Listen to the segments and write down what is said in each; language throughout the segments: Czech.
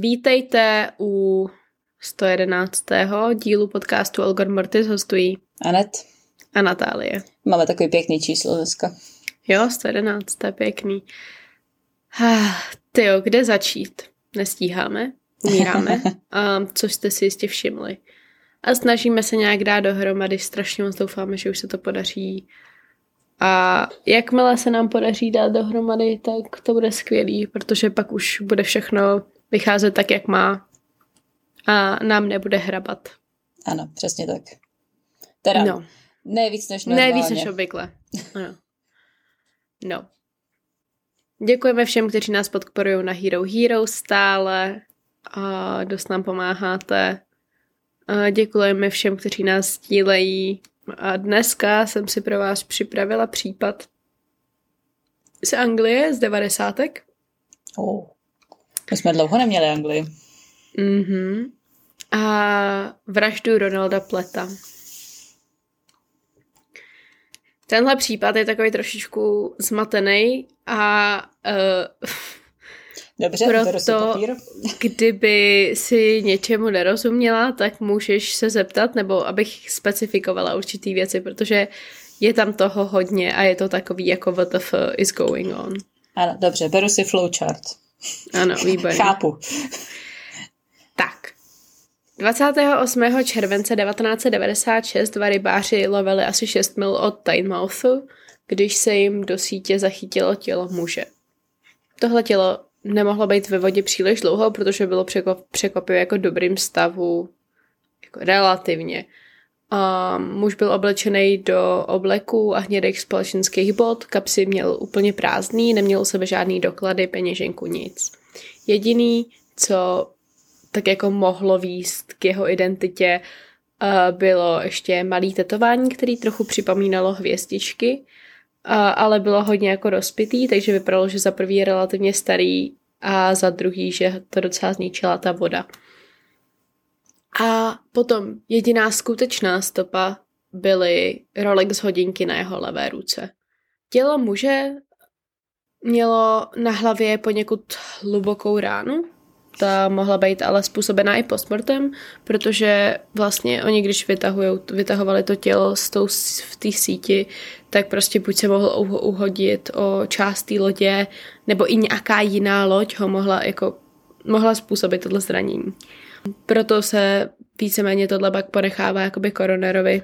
Vítejte u 111. dílu podcastu Olgor Mortis hostují Anet a Natálie. Máme takový pěkný číslo dneska. Jo, 111, to je pěkný. Tyjo, kde začít? Nestíháme, umíráme, a což jste si jistě všimli. A snažíme se nějak dát dohromady, strašně moc doufáme, že už se to podaří. A jakmile se nám podaří dát dohromady, tak to bude skvělý, protože pak už bude všechno vycházet tak, jak má a nám nebude hrabat. Ano, přesně tak. Teda, no. ne víc než normálně. Ne víc než obvykle. Ano. No. Děkujeme všem, kteří nás podporují na Hero Hero stále a dost nám pomáháte. A děkujeme všem, kteří nás stílejí. A dneska jsem si pro vás připravila případ z Anglie z devadesátek. Oh. My jsme dlouho neměli Anglii. Mhm. A vraždu Ronalda Pleta. Tenhle případ je takový trošičku zmatený a uh, Dobře, proto, kdyby si něčemu nerozuměla, tak můžeš se zeptat, nebo abych specifikovala určitý věci, protože je tam toho hodně a je to takový jako what the fuck is going on. Ano, dobře, beru si flowchart. Ano, výborně. Chápu. Tak. 28. července 1996 dva rybáři lovili asi 6 mil od Tynemouthu, když se jim do sítě zachytilo tělo muže. Tohle tělo nemohlo být ve vodě příliš dlouho, protože bylo překvapivě jako dobrým stavu, jako relativně. A muž byl oblečený do obleků a hnědých společenských bod, kapsy měl úplně prázdný, neměl u sebe žádný doklady, peněženku, nic. Jediný, co tak jako mohlo výst k jeho identitě, bylo ještě malý tetování, který trochu připomínalo hvězdičky, ale bylo hodně jako rozpitý, takže vypadalo, že za prvý je relativně starý a za druhý, že to docela zničila ta voda. A potom jediná skutečná stopa byly Rolex hodinky na jeho levé ruce. Tělo muže mělo na hlavě poněkud hlubokou ránu, ta mohla být ale způsobená i postmortem, protože vlastně oni, když vytahovali to tělo z tou, v té síti, tak prostě buď se mohl uhodit o část té lodě, nebo i nějaká jiná loď ho mohla, jako, mohla způsobit tohle zranění. Proto se víceméně tohle pak ponechává jakoby koronerovi.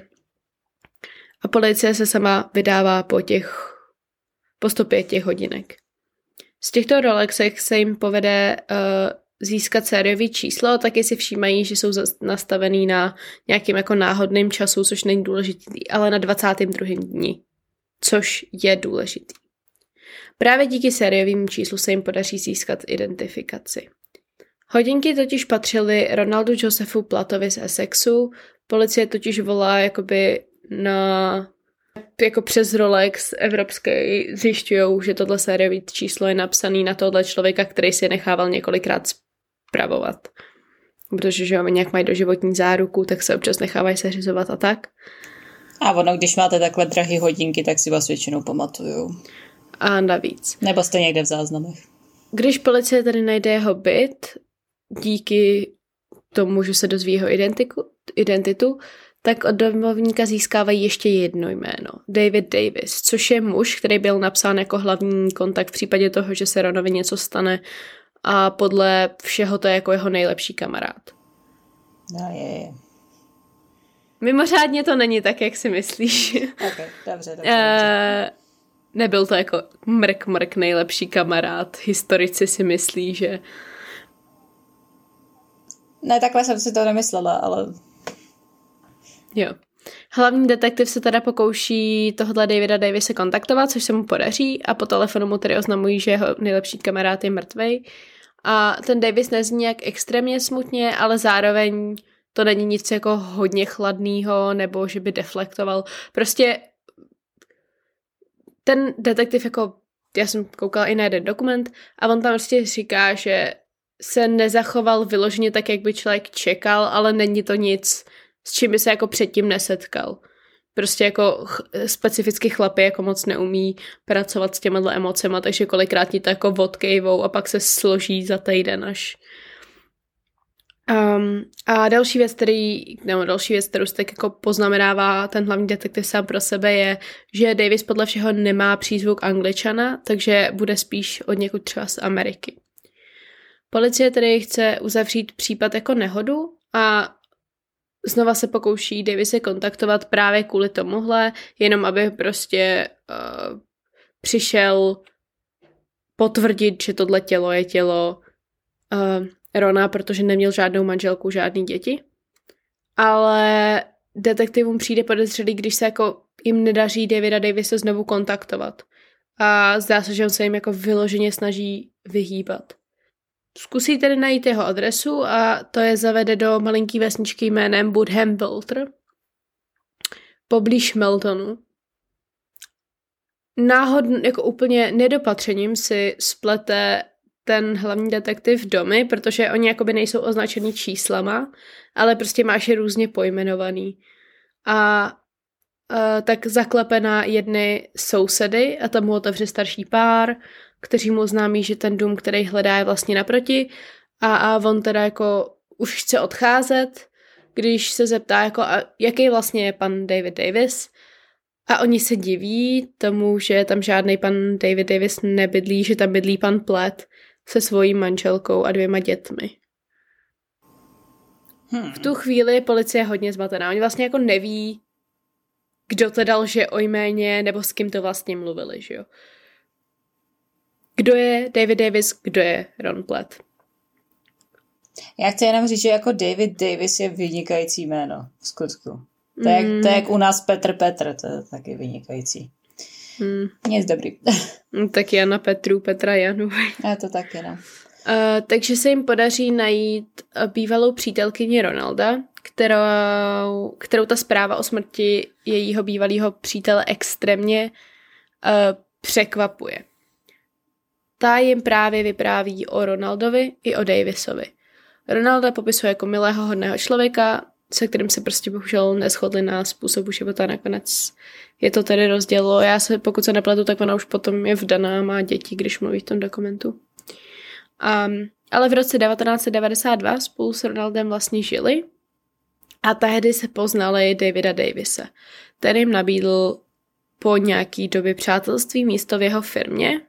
A policie se sama vydává po těch po stopě těch hodinek. Z těchto Rolexech se jim povede uh, získat sériový číslo, taky si všímají, že jsou nastavený na nějakým jako náhodným času, což není důležitý, ale na 22. dni, což je důležitý. Právě díky sériovým číslu se jim podaří získat identifikaci. Hodinky totiž patřily Ronaldu Josefu Platovi z Essexu, policie totiž volá jakoby na jako přes Rolex evropský zjišťují, že tohle sériový číslo je napsaný na tohle člověka, který si nechával několikrát spravovat. Protože že nějak mají doživotní záruku, tak se občas nechávají seřizovat a tak. A ono, když máte takhle drahé hodinky, tak si vás většinou pamatuju. A navíc. Nebo jste někde v záznamech. Když policie tady najde jeho byt, díky tomu, že se dozví jeho identiku, identitu, tak od domovníka získávají ještě jedno jméno. David Davis, což je muž, který byl napsán jako hlavní kontakt v případě toho, že se Ronovi něco stane a podle všeho to je jako jeho nejlepší kamarád. No je, je. Mimořádně to není tak, jak si myslíš. Okay, dobře, dobře, dobře. Uh, nebyl to jako mrk mrk nejlepší kamarád. Historici si myslí, že... Ne, takhle jsem si to nemyslela, ale... Jo. Hlavní detektiv se teda pokouší tohle Davida Davise kontaktovat, což se mu podaří a po telefonu mu tedy oznamují, že jeho nejlepší kamarád je mrtvej. A ten Davis nezní jak extrémně smutně, ale zároveň to není nic jako hodně chladného, nebo že by deflektoval. Prostě ten detektiv jako, já jsem koukala i na jeden dokument a on tam prostě říká, že se nezachoval vyloženě tak, jak by člověk čekal, ale není to nic, s čím by se jako předtím nesetkal. Prostě jako ch- specificky chlapy jako moc neumí pracovat s těma emocema, takže kolikrát ti to jako odkejvou a pak se složí za týden, až Um, a další věc, který, nebo další věc, kterou se tak jako poznamenává ten hlavní detektiv sám pro sebe je, že Davis podle všeho nemá přízvuk angličana, takže bude spíš od někud třeba z Ameriky. Policie tedy chce uzavřít případ jako nehodu a znova se pokouší Davise kontaktovat právě kvůli tomuhle, jenom aby prostě uh, přišel potvrdit, že tohle tělo je tělo uh, Rona, protože neměl žádnou manželku, žádný děti. Ale detektivům přijde podezřelý, když se jako jim nedaří Davida Davise znovu kontaktovat. A zdá se, že on se jim jako vyloženě snaží vyhýbat. Zkusí tedy najít jeho adresu a to je zavede do malinký vesničky jménem Budham Wilter, poblíž Meltonu. Náhodně, jako úplně nedopatřením si splete ten hlavní detektiv domy, protože oni jakoby nejsou označený číslama, ale prostě máš je různě pojmenovaný. A uh, tak zaklepe na jedny sousedy a tam mu otevře starší pár, kteří mu známí, že ten dům, který hledá, je vlastně naproti a, a on teda jako už chce odcházet, když se zeptá, jako, a jaký vlastně je pan David Davis. A oni se diví tomu, že tam žádný pan David Davis nebydlí, že tam bydlí pan Plet se svojí manželkou a dvěma dětmi. Hmm. V tu chvíli je policie hodně zmatená. Oni vlastně jako neví, kdo teda lže o jméně, nebo s kým to vlastně mluvili, že jo. Kdo je David Davis, kdo je Ron Platt? Já chci jenom říct, že jako David Davis je vynikající jméno, v skutku. To je, mm. to je jak u nás Petr Petr, to je taky vynikající. Mm. Nic dobrý. No, tak Jana Petru, Petra Janu. Je to taky, no. Uh, takže se jim podaří najít bývalou přítelkyni Ronalda, kterou, kterou ta zpráva o smrti jejího bývalého přítele extrémně uh, překvapuje. Ta jim právě vypráví o Ronaldovi i o Davisovi. Ronalda popisuje jako milého, hodného člověka, se kterým se prostě bohužel neschodli na způsobu života. Nakonec je to tedy rozdělo. Já se, pokud se nepletu, tak ona už potom je vdaná, má děti, když mluví v tom dokumentu. Um, ale v roce 1992 spolu s Ronaldem vlastně žili a tehdy se poznali Davida Davise. Ten jim nabídl po nějaký době přátelství místo v jeho firmě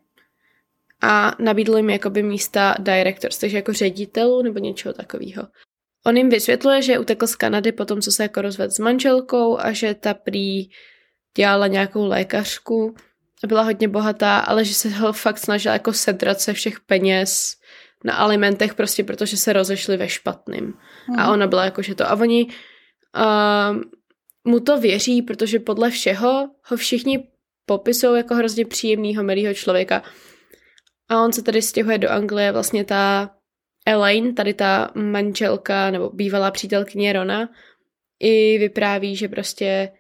a nabídl jim jakoby místa directors, takže jako ředitelů nebo něčeho takového. On jim vysvětluje, že utekl z Kanady po tom, co se jako rozvedl s manželkou a že ta prý dělala nějakou lékařku a byla hodně bohatá, ale že se ho fakt snažila jako sedrat se všech peněz na alimentech prostě protože se rozešli ve špatným. Hmm. A ona byla jako, že to. A oni uh, mu to věří, protože podle všeho ho všichni popisují jako hrozně příjemného, milého člověka. A on se tady stěhuje do Anglie, vlastně ta Elaine, tady ta manželka nebo bývalá přítelkyně Rona, i vypráví, že prostě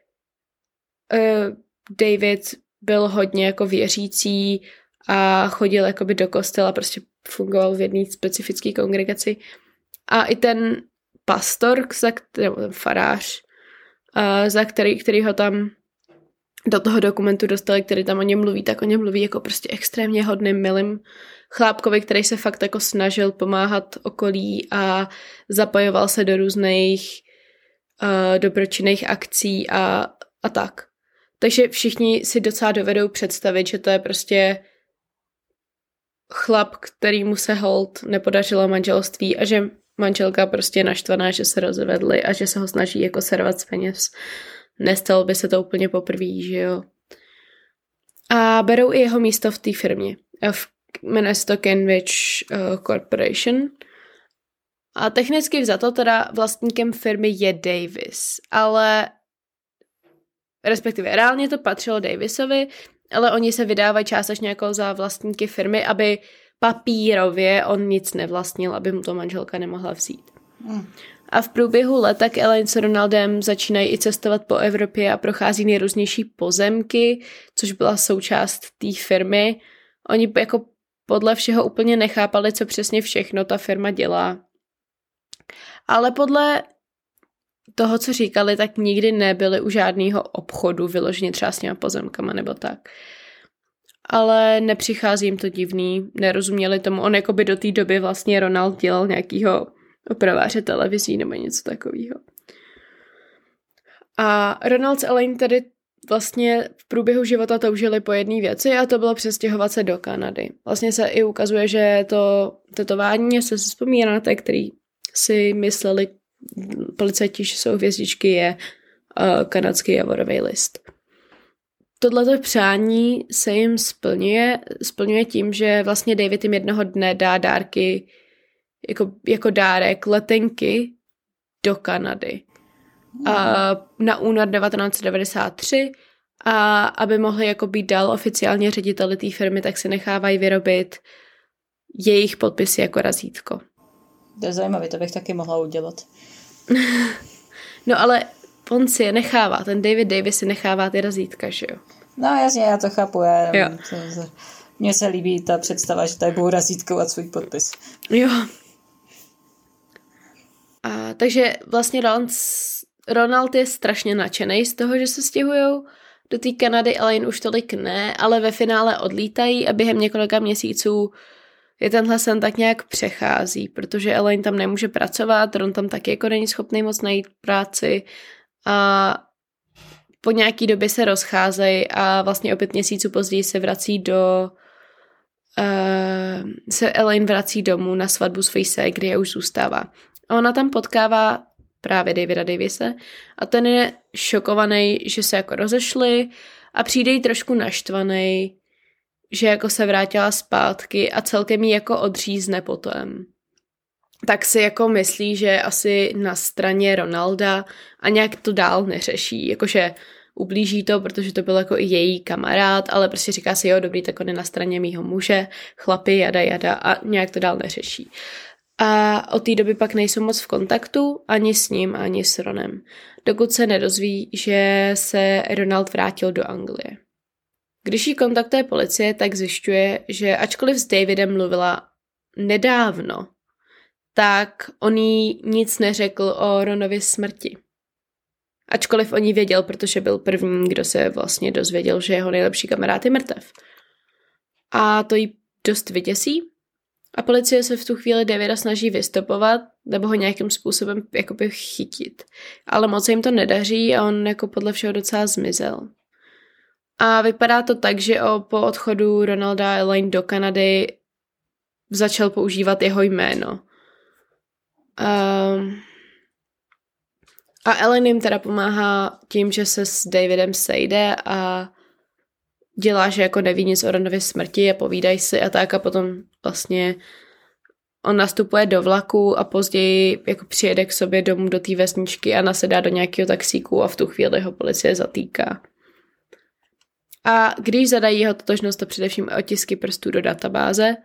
uh, David byl hodně jako věřící a chodil jakoby do kostela, prostě fungoval v jedné specifické kongregaci. A i ten pastor, nebo ten farář, uh, za který, který ho tam do toho dokumentu dostali, který tam o něm mluví, tak o něm mluví jako prostě extrémně hodným, milým chlápkovi, který se fakt jako snažil pomáhat okolí a zapojoval se do různých uh, dobročinných akcí a, a tak. Takže všichni si docela dovedou představit, že to je prostě chlap, kterýmu se hold nepodařilo manželství a že manželka prostě je naštvaná, že se rozvedli a že se ho snaží jako servat z peněz. Nestalo by se to úplně poprvé, že jo. A berou i jeho místo v té firmě. V, jmenuje se to Kenwich uh, Corporation. A technicky vzato teda vlastníkem firmy je Davis, ale respektive reálně to patřilo Davisovi, ale oni se vydávají částečně jako za vlastníky firmy, aby papírově on nic nevlastnil, aby mu to manželka nemohla vzít. Hmm. A v průběhu let tak Elaine s Ronaldem začínají i cestovat po Evropě a prochází nejrůznější pozemky, což byla součást té firmy. Oni jako podle všeho úplně nechápali, co přesně všechno ta firma dělá. Ale podle toho, co říkali, tak nikdy nebyli u žádného obchodu vyloženě třeba s těma pozemkama nebo tak. Ale nepřichází jim to divný, nerozuměli tomu. On jako by do té doby vlastně Ronald dělal nějakýho opraváře televizí nebo něco takového. A Ronald s Elaine tedy vlastně v průběhu života toužili po jedné věci a to bylo přestěhovat se do Kanady. Vlastně se i ukazuje, že to tetování, se vzpomínáte, který si mysleli policajti, že jsou hvězdičky, je uh, kanadský javorový list. Tohleto přání se jim splňuje, splňuje tím, že vlastně David jim jednoho dne dá dárky jako, jako dárek letenky do Kanady a na únor 1993 a aby mohli jako být dál oficiálně řediteli té firmy, tak si nechávají vyrobit jejich podpisy jako razítko. To je zajímavé, to bych taky mohla udělat. no ale on si je nechává, ten David Davis si nechává ty razítka, že jo? No jasně, já to chápu, já jo. mně se líbí ta představa, že tady budou razítkovat svůj podpis. Jo. Takže vlastně Ronald, Ronald je strašně nadšený z toho, že se stěhují do té Kanady, ale jen už tolik ne, ale ve finále odlítají a během několika měsíců je tenhle sen tak nějak přechází, protože Elaine tam nemůže pracovat, Ron tam taky jako není schopný moc najít práci a po nějaký době se rozcházejí a vlastně o pět měsíců později se vrací do uh, se Elaine vrací domů na svatbu své ségry a už zůstává. A ona tam potkává právě Davida Davise a ten je šokovaný, že se jako rozešli a přijde jí trošku naštvaný, že jako se vrátila zpátky a celkem jí jako odřízne potom. Tak si jako myslí, že asi na straně Ronalda a nějak to dál neřeší, jakože ublíží to, protože to byl jako i její kamarád, ale prostě říká si, jo, dobrý, tak on je na straně mýho muže, chlapy, jada, jada a nějak to dál neřeší. A od té doby pak nejsou moc v kontaktu ani s ním, ani s Ronem, dokud se nedozví, že se Ronald vrátil do Anglie. Když jí kontaktuje policie, tak zjišťuje, že ačkoliv s Davidem mluvila nedávno, tak on jí nic neřekl o Ronově smrti. Ačkoliv o ní věděl, protože byl první, kdo se vlastně dozvěděl, že jeho nejlepší kamarád je mrtev. A to jí dost vyděsí a policie se v tu chvíli Davida snaží vystopovat nebo ho nějakým způsobem jakoby chytit. Ale moc se jim to nedaří a on jako podle všeho docela zmizel. A vypadá to tak, že o, po odchodu Ronalda Elaine do Kanady začal používat jeho jméno. Um, a Ellen jim teda pomáhá tím, že se s Davidem sejde a dělá, že jako neví nic o Ronově smrti a povídají si a tak a potom vlastně on nastupuje do vlaku a později jako přijede k sobě domů do té vesničky a nasedá do nějakého taxíku a v tu chvíli ho policie zatýká. A když zadají jeho totožnost a především otisky prstů do databáze,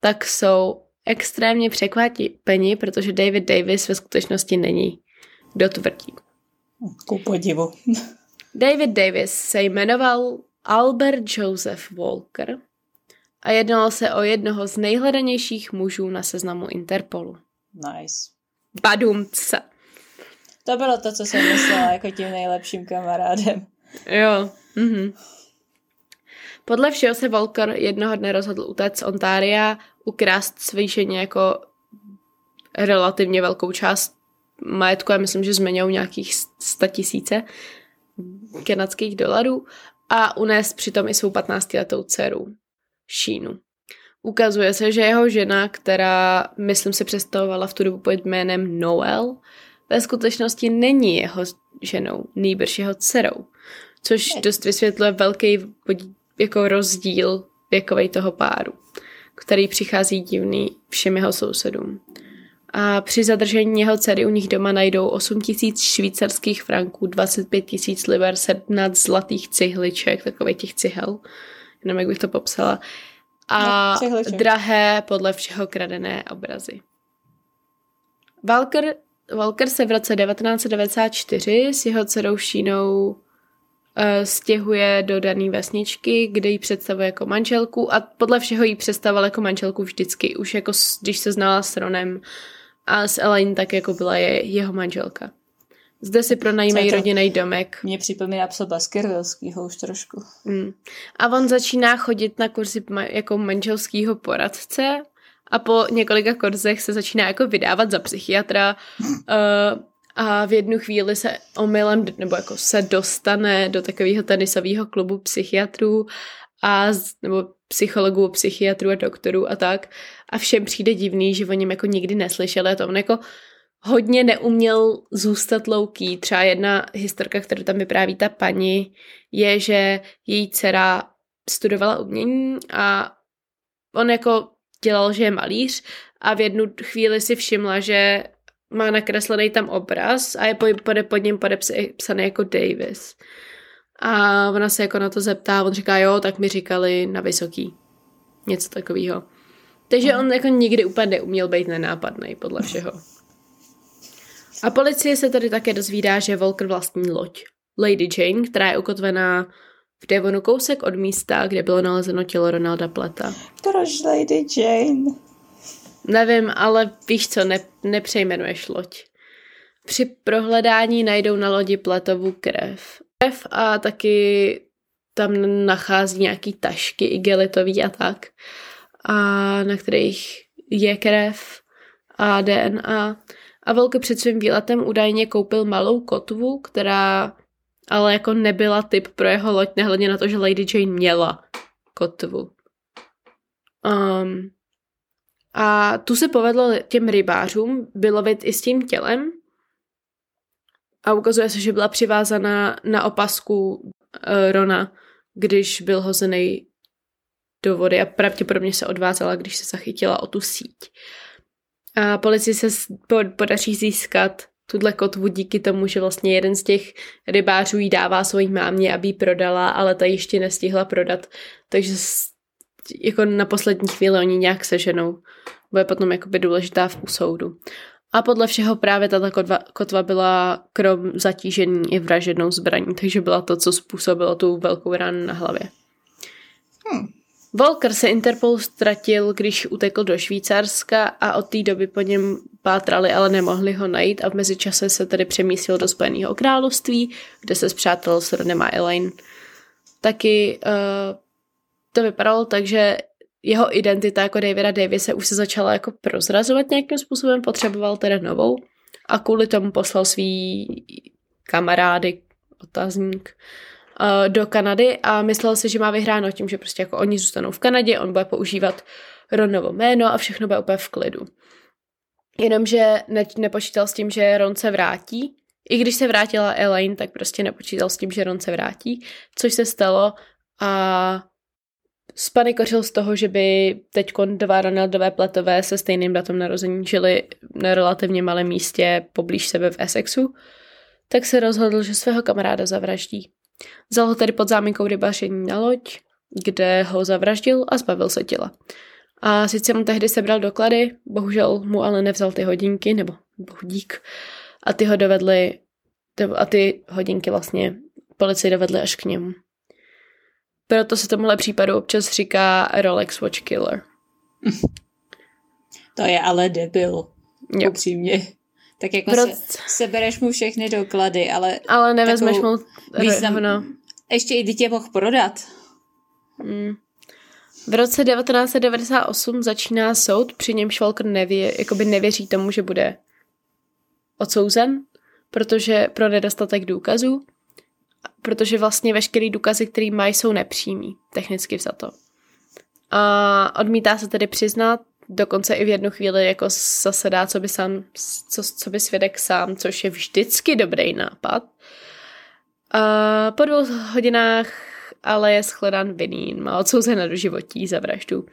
tak jsou extrémně překvapení, protože David Davis ve skutečnosti není. Kdo tvrdí? Ku podivu. David Davis se jmenoval Albert Joseph Walker a jednalo se o jednoho z nejhledanějších mužů na seznamu Interpolu. Nice. Badumce. To bylo to, co jsem myslela jako tím nejlepším kamarádem. Jo. Mhm. Podle všeho se Walker jednoho dne rozhodl utéct z Ontária, ukrást svýšeně jako relativně velkou část majetku, já myslím, že zmiňou nějakých 100 tisíce kanadských dolarů a unést přitom i svou 15-letou dceru, Šínu. Ukazuje se, že jeho žena, která, myslím, se představovala v tu dobu pod jménem Noel, ve skutečnosti není jeho ženou, nýbrž jeho dcerou, což dost vysvětluje velký jako rozdíl věkovej toho páru, který přichází divný všem jeho sousedům a při zadržení jeho dcery u nich doma najdou 8 tisíc švýcarských franků, 25 tisíc liber, 17 zlatých cihliček, takových těch cihel, jenom jak bych to popsala, a no, drahé podle všeho kradené obrazy. Walker, Walker se v roce 1994 s jeho dcerou Šínou uh, stěhuje do dané vesničky, kde ji představuje jako manželku a podle všeho ji představoval jako manželku vždycky. Už jako když se znala s Ronem, a s Elaine tak jako byla je, jeho manželka. Zde si pronajímají rodinný domek. Mě připomíná psa Baskervillskýho už trošku. Mm. A on začíná chodit na kurzy jako manželského poradce a po několika korzech se začíná jako vydávat za psychiatra uh, a v jednu chvíli se omylem, nebo jako se dostane do takového tenisového klubu psychiatrů a, nebo psychologů, psychiatrů a doktorů a tak a všem přijde divný, že o něm jako nikdy neslyšeli a to on jako hodně neuměl zůstat louký. Třeba jedna historka, kterou tam vypráví ta paní, je, že její dcera studovala umění a on jako dělal, že je malíř a v jednu chvíli si všimla, že má nakreslený tam obraz a je pod, pod něm podepsaný jako Davis. A ona se jako na to zeptá, on říká, jo, tak mi říkali na vysoký. Něco takového. Takže on jako nikdy úplně neuměl být nenápadný, podle všeho. A policie se tady také dozvídá, že Volker vlastní loď. Lady Jane, která je ukotvená v Devonu kousek od místa, kde bylo nalezeno tělo Ronalda Pleta. Proč Lady Jane? Nevím, ale víš co, ne, nepřejmenuješ loď. Při prohledání najdou na lodi Pletovu krev. Krev a taky tam nachází nějaký tašky igelitový a tak, a na kterých je krev a DNA. A Velky před svým výletem údajně koupil malou kotvu, která ale jako nebyla typ pro jeho loď, nehledně na to, že Lady Jane měla kotvu. Um, a tu se povedlo těm rybářům vylovit i s tím tělem a ukazuje se, že byla přivázaná na opasku uh, Rona, když byl hozený do vody a pravděpodobně se odvázela, když se zachytila o tu síť. A policii se podaří získat tuhle kotvu díky tomu, že vlastně jeden z těch rybářů jí dává svojí mámě, aby ji prodala, ale ta ještě nestihla prodat, takže jako na poslední chvíli oni nějak seženou. Bude potom jakoby důležitá v soudu. A podle všeho právě tato kotva, kotva byla krom zatížení i vražednou zbraní, takže byla to, co způsobilo tu velkou ránu na hlavě. Hmm. Volker se Interpol ztratil, když utekl do Švýcarska a od té doby po něm pátrali, ale nemohli ho najít a v mezičase se tedy přemístil do Spojeného království, kde se zpřátel s Ronem a Elaine. Taky uh, to vypadalo tak, že jeho identita jako Davida Davise už se začala jako prozrazovat nějakým způsobem, potřeboval teda novou a kvůli tomu poslal svý kamarády, otazník, uh, do Kanady a myslel si, že má vyhráno tím, že prostě jako oni zůstanou v Kanadě, on bude používat Ronovo jméno a všechno bude úplně v klidu. Jenomže ne, nepočítal s tím, že Ron se vrátí. I když se vrátila Elaine, tak prostě nepočítal s tím, že Ron se vrátí, což se stalo a spanikořil z toho, že by teď dva Ronaldové pletové se stejným datem narození žili na relativně malém místě poblíž sebe v Essexu, tak se rozhodl, že svého kamaráda zavraždí. Vzal ho tedy pod záminkou rybaření na loď, kde ho zavraždil a zbavil se těla. A sice mu tehdy sebral doklady, bohužel mu ale nevzal ty hodinky, nebo dík, a ty ho dovedli, a ty hodinky vlastně policii dovedli až k němu. Proto se tomuhle případu občas říká Rolex Watch Killer. To je ale debil. Jo. Upřímně. Tak jako Proc... se, sebereš mu všechny doklady, ale... Ale nevezmeš mu význam... No. Ještě i dítě mohl prodat. Hmm. V roce 1998 začíná soud, při němž Walker nevě, jakoby nevěří tomu, že bude odsouzen, protože pro nedostatek důkazů, protože vlastně veškerý důkazy, který mají, jsou nepřímý, technicky vzato. A odmítá se tedy přiznat, dokonce i v jednu chvíli jako zasedá, co by, sám, co, co by svědek sám, což je vždycky dobrý nápad. A po dvou hodinách ale je shledán vinný, má odsouzen na doživotí za vraždu.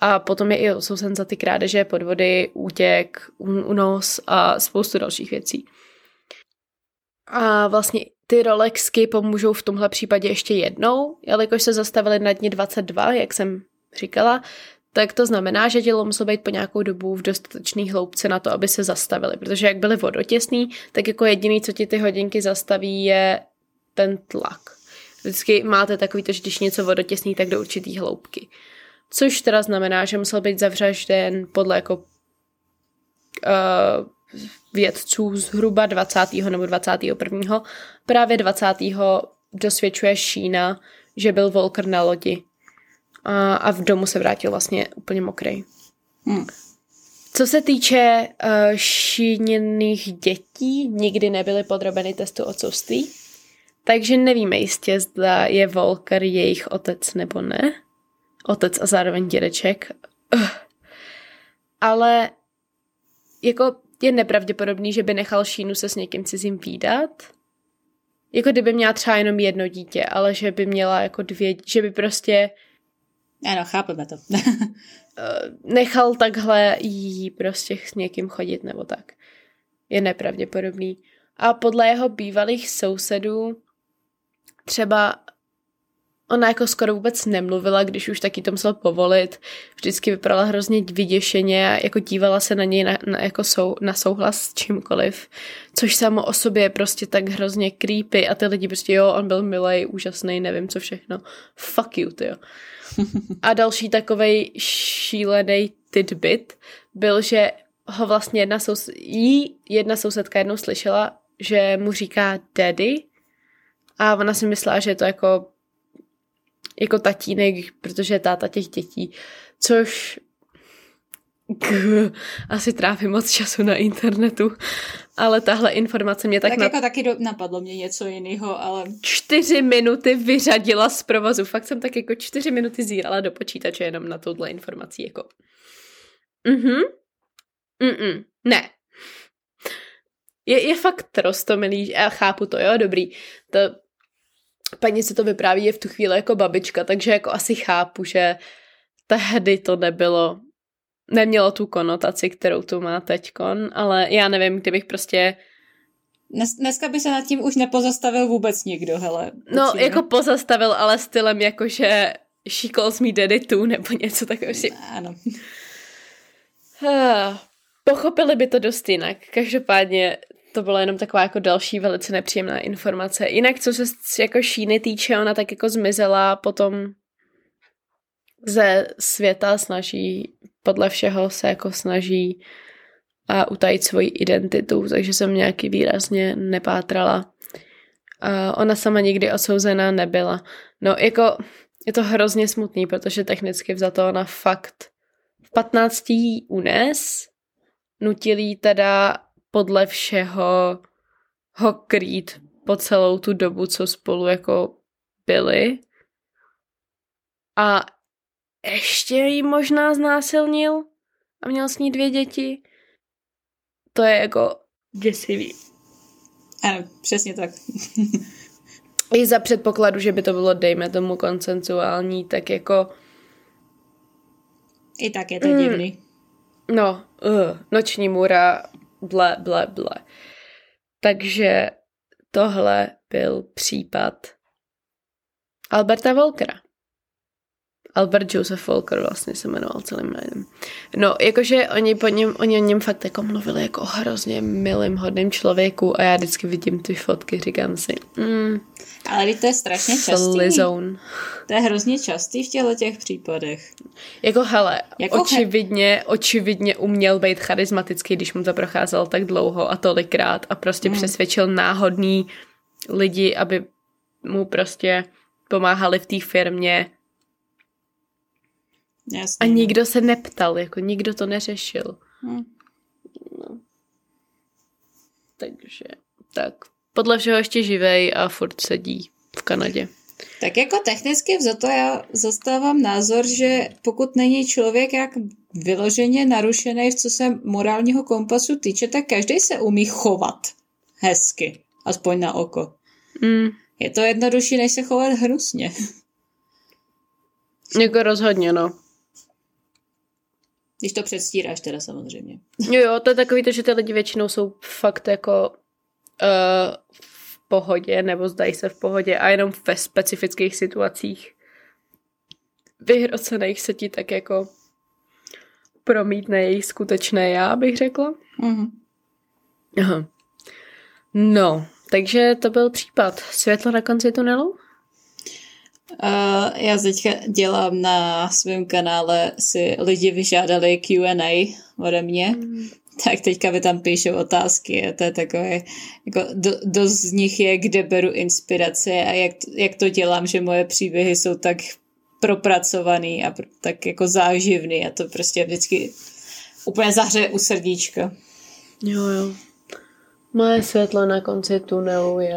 A potom je i odsouzen za ty krádeže, podvody, útěk, unos a spoustu dalších věcí. A vlastně ty Rolexky pomůžou v tomhle případě ještě jednou, jelikož se zastavili na dně 22, jak jsem říkala, tak to znamená, že tělo muselo být po nějakou dobu v dostatečné hloubce na to, aby se zastavili. Protože jak byly vodotěsný, tak jako jediný, co ti ty hodinky zastaví, je ten tlak. Vždycky máte takový to, že když něco vodotěsný, tak do určitý hloubky. Což teda znamená, že musel být zavřažděn podle jako uh, vědců zhruba 20. nebo 21. Právě 20. dosvědčuje Šína, že byl Volker na lodi a, a v domu se vrátil vlastně úplně mokrý. Hmm. Co se týče uh, šíněných dětí, nikdy nebyly podrobeny testu otcovství, takže nevíme jistě, zda je Volker jejich otec nebo ne. Otec a zároveň dědeček. Uh. Ale jako je nepravděpodobný, že by nechal Šínu se s někým cizím výdat. Jako kdyby měla třeba jenom jedno dítě, ale že by měla jako dvě, že by prostě... Ano, chápeme to. Eh, nechal takhle jí prostě s někým chodit nebo tak. Je nepravděpodobný. A podle jeho bývalých sousedů třeba ona jako skoro vůbec nemluvila, když už taky to musel povolit. Vždycky vypadala hrozně vyděšeně a jako dívala se na něj na, na, jako sou, na souhlas s čímkoliv. Což samo o sobě je prostě tak hrozně creepy a ty lidi prostě jo, on byl milej, úžasný, nevím co všechno. Fuck you, ty jo. A další takovej šílený tidbit byl, že ho vlastně jedna, sous- jí jedna sousedka jednou slyšela, že mu říká daddy a ona si myslela, že je to jako jako tatínek, protože je táta těch dětí, což asi tráví moc času na internetu, ale tahle informace mě tak... Tak na... jako taky do... napadlo mě něco jiného, ale... Čtyři minuty vyřadila z provozu. Fakt jsem tak jako čtyři minuty zírala do počítače jenom na touhle informací, jako... Mhm. Mm-mm. Ne. Je, je fakt rostomilý, já chápu to, jo, dobrý. To paní se to vypráví je v tu chvíli jako babička, takže jako asi chápu, že tehdy to nebylo, nemělo tu konotaci, kterou tu má teďkon, ale já nevím, kdybych prostě dnes, dneska by se nad tím už nepozastavil vůbec nikdo, hele. No, určitě. jako pozastavil, ale stylem jako, že she calls me daddy too, nebo něco takového. Ano. Pochopili by to dost jinak. Každopádně to byla jenom taková jako další velice nepříjemná informace. Jinak, co se jako Šíny týče, ona tak jako zmizela potom ze světa, snaží, podle všeho se jako snaží a utajit svoji identitu, takže jsem nějaký výrazně nepátrala. A ona sama nikdy osouzená nebyla. No jako je to hrozně smutný, protože technicky vzato ona fakt v 15. unes, nutili teda podle všeho ho krýt po celou tu dobu, co spolu jako byli. A ještě ji možná znásilnil a měl s ní dvě děti. To je jako děsivý. Ano, přesně tak. I za předpokladu, že by to bylo, dejme tomu, koncensuální, tak jako... I tak je to mm, divný. No, uh, noční můra ble, ble, ble. Takže tohle byl případ Alberta Volkera. Albert Joseph Volker vlastně se jmenoval celým jménem. No, jakože oni, po něm, oni o něm fakt jako mluvili jako o hrozně milým, hodným člověku a já vždycky vidím ty fotky, říkám si, mm, ale to je strašně častý. To je hrozně častý v těchto těch případech. Jako hele, jako očividně, he... očividně uměl být charismatický, když mu to procházelo tak dlouho a tolikrát a prostě mm. přesvědčil náhodný lidi, aby mu prostě pomáhali v té firmě. Jasně. A nikdo se neptal, jako nikdo to neřešil. Mm. No. Takže tak podle všeho ještě živej a furt sedí v Kanadě. Tak jako technicky vzato já zastávám názor, že pokud není člověk jak vyloženě narušený, co se morálního kompasu týče, tak každý se umí chovat hezky, aspoň na oko. Mm. Je to jednodušší, než se chovat hnusně. Jako rozhodně, no. Když to předstíráš teda samozřejmě. Jo, jo, to je takový to, že ty lidi většinou jsou fakt jako uh, v pohodě nebo zdají se v pohodě a jenom ve specifických situacích vyhrocených se ti tak jako promítne jejich skutečné já, bych řekla. Mm-hmm. Aha. No, takže to byl případ. Světlo na konci tunelu? Uh, já teďka dělám na svém kanále, si lidi vyžádali Q&A ode mě. Mm tak teďka vy tam píšou otázky a to je takové, jako do, dost z nich je, kde beru inspirace a jak, jak to dělám, že moje příběhy jsou tak propracovaný a tak jako záživný a to prostě vždycky úplně zahře u srdíčka. Jo, jo. Moje světlo na konci tunelu je...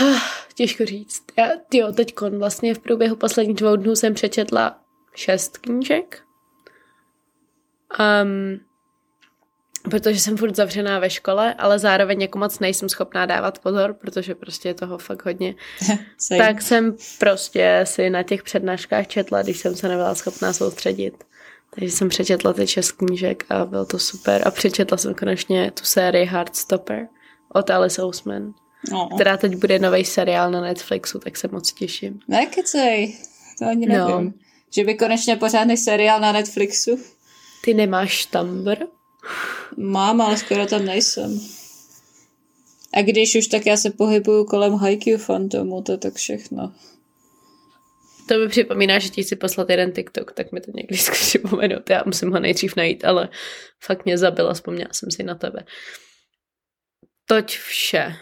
Těžko říct. Já, jo, teď vlastně v průběhu posledních dvou dnů jsem přečetla šest knížek. Um, protože jsem furt zavřená ve škole, ale zároveň jako moc nejsem schopná dávat pozor, protože prostě je toho fakt hodně. tak jsem prostě si na těch přednáškách četla, když jsem se nebyla schopná soustředit. Takže jsem přečetla ty šest knížek a bylo to super. A přečetla jsem konečně tu sérii Heartstopper od Alice Ousman, no. která teď bude nový seriál na Netflixu, tak se moc těším. Nekecej, to ani no. nevím. No. Že by konečně pořádný seriál na Netflixu? Ty nemáš Tumblr? Mám, ale skoro tam nejsem. A když už, tak já se pohybuju kolem Haikyuu fantomu, to je tak všechno. To mi připomíná, že ti chci poslat jeden TikTok, tak mi to někdy připomenout. Já musím ho nejdřív najít, ale fakt mě zabila, vzpomněla jsem si na tebe. Toť vše.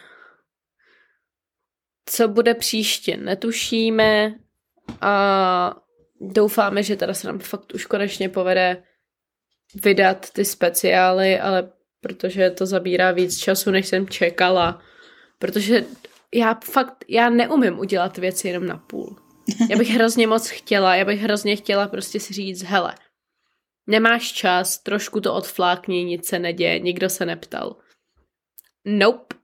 Co bude příště, netušíme a doufáme, že teda se nám fakt už konečně povede vydat ty speciály, ale protože to zabírá víc času, než jsem čekala. Protože já fakt, já neumím udělat věci jenom na půl. Já bych hrozně moc chtěla, já bych hrozně chtěla prostě si říct, hele, nemáš čas, trošku to odflákni, nic se neděje, nikdo se neptal. Nope.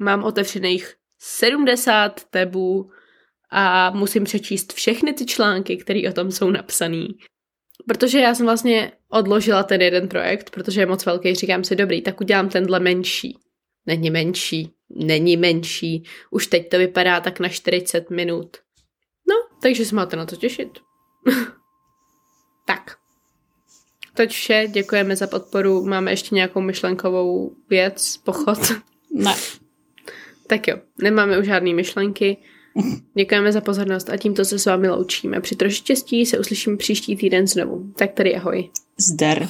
Mám otevřených 70 tebů a musím přečíst všechny ty články, které o tom jsou napsaný. Protože já jsem vlastně odložila ten jeden projekt, protože je moc velký, říkám si, dobrý, tak udělám tenhle menší. Není menší, není menší. Už teď to vypadá tak na 40 minut. No, takže se máte na to těšit. tak. Teď vše, děkujeme za podporu. Máme ještě nějakou myšlenkovou věc, pochod? Ne. Tak jo, nemáme už žádné myšlenky. Děkujeme za pozornost a tímto se s vámi loučíme. Při troši štěstí se uslyšíme příští týden znovu. Tak tady ahoj. Zdar.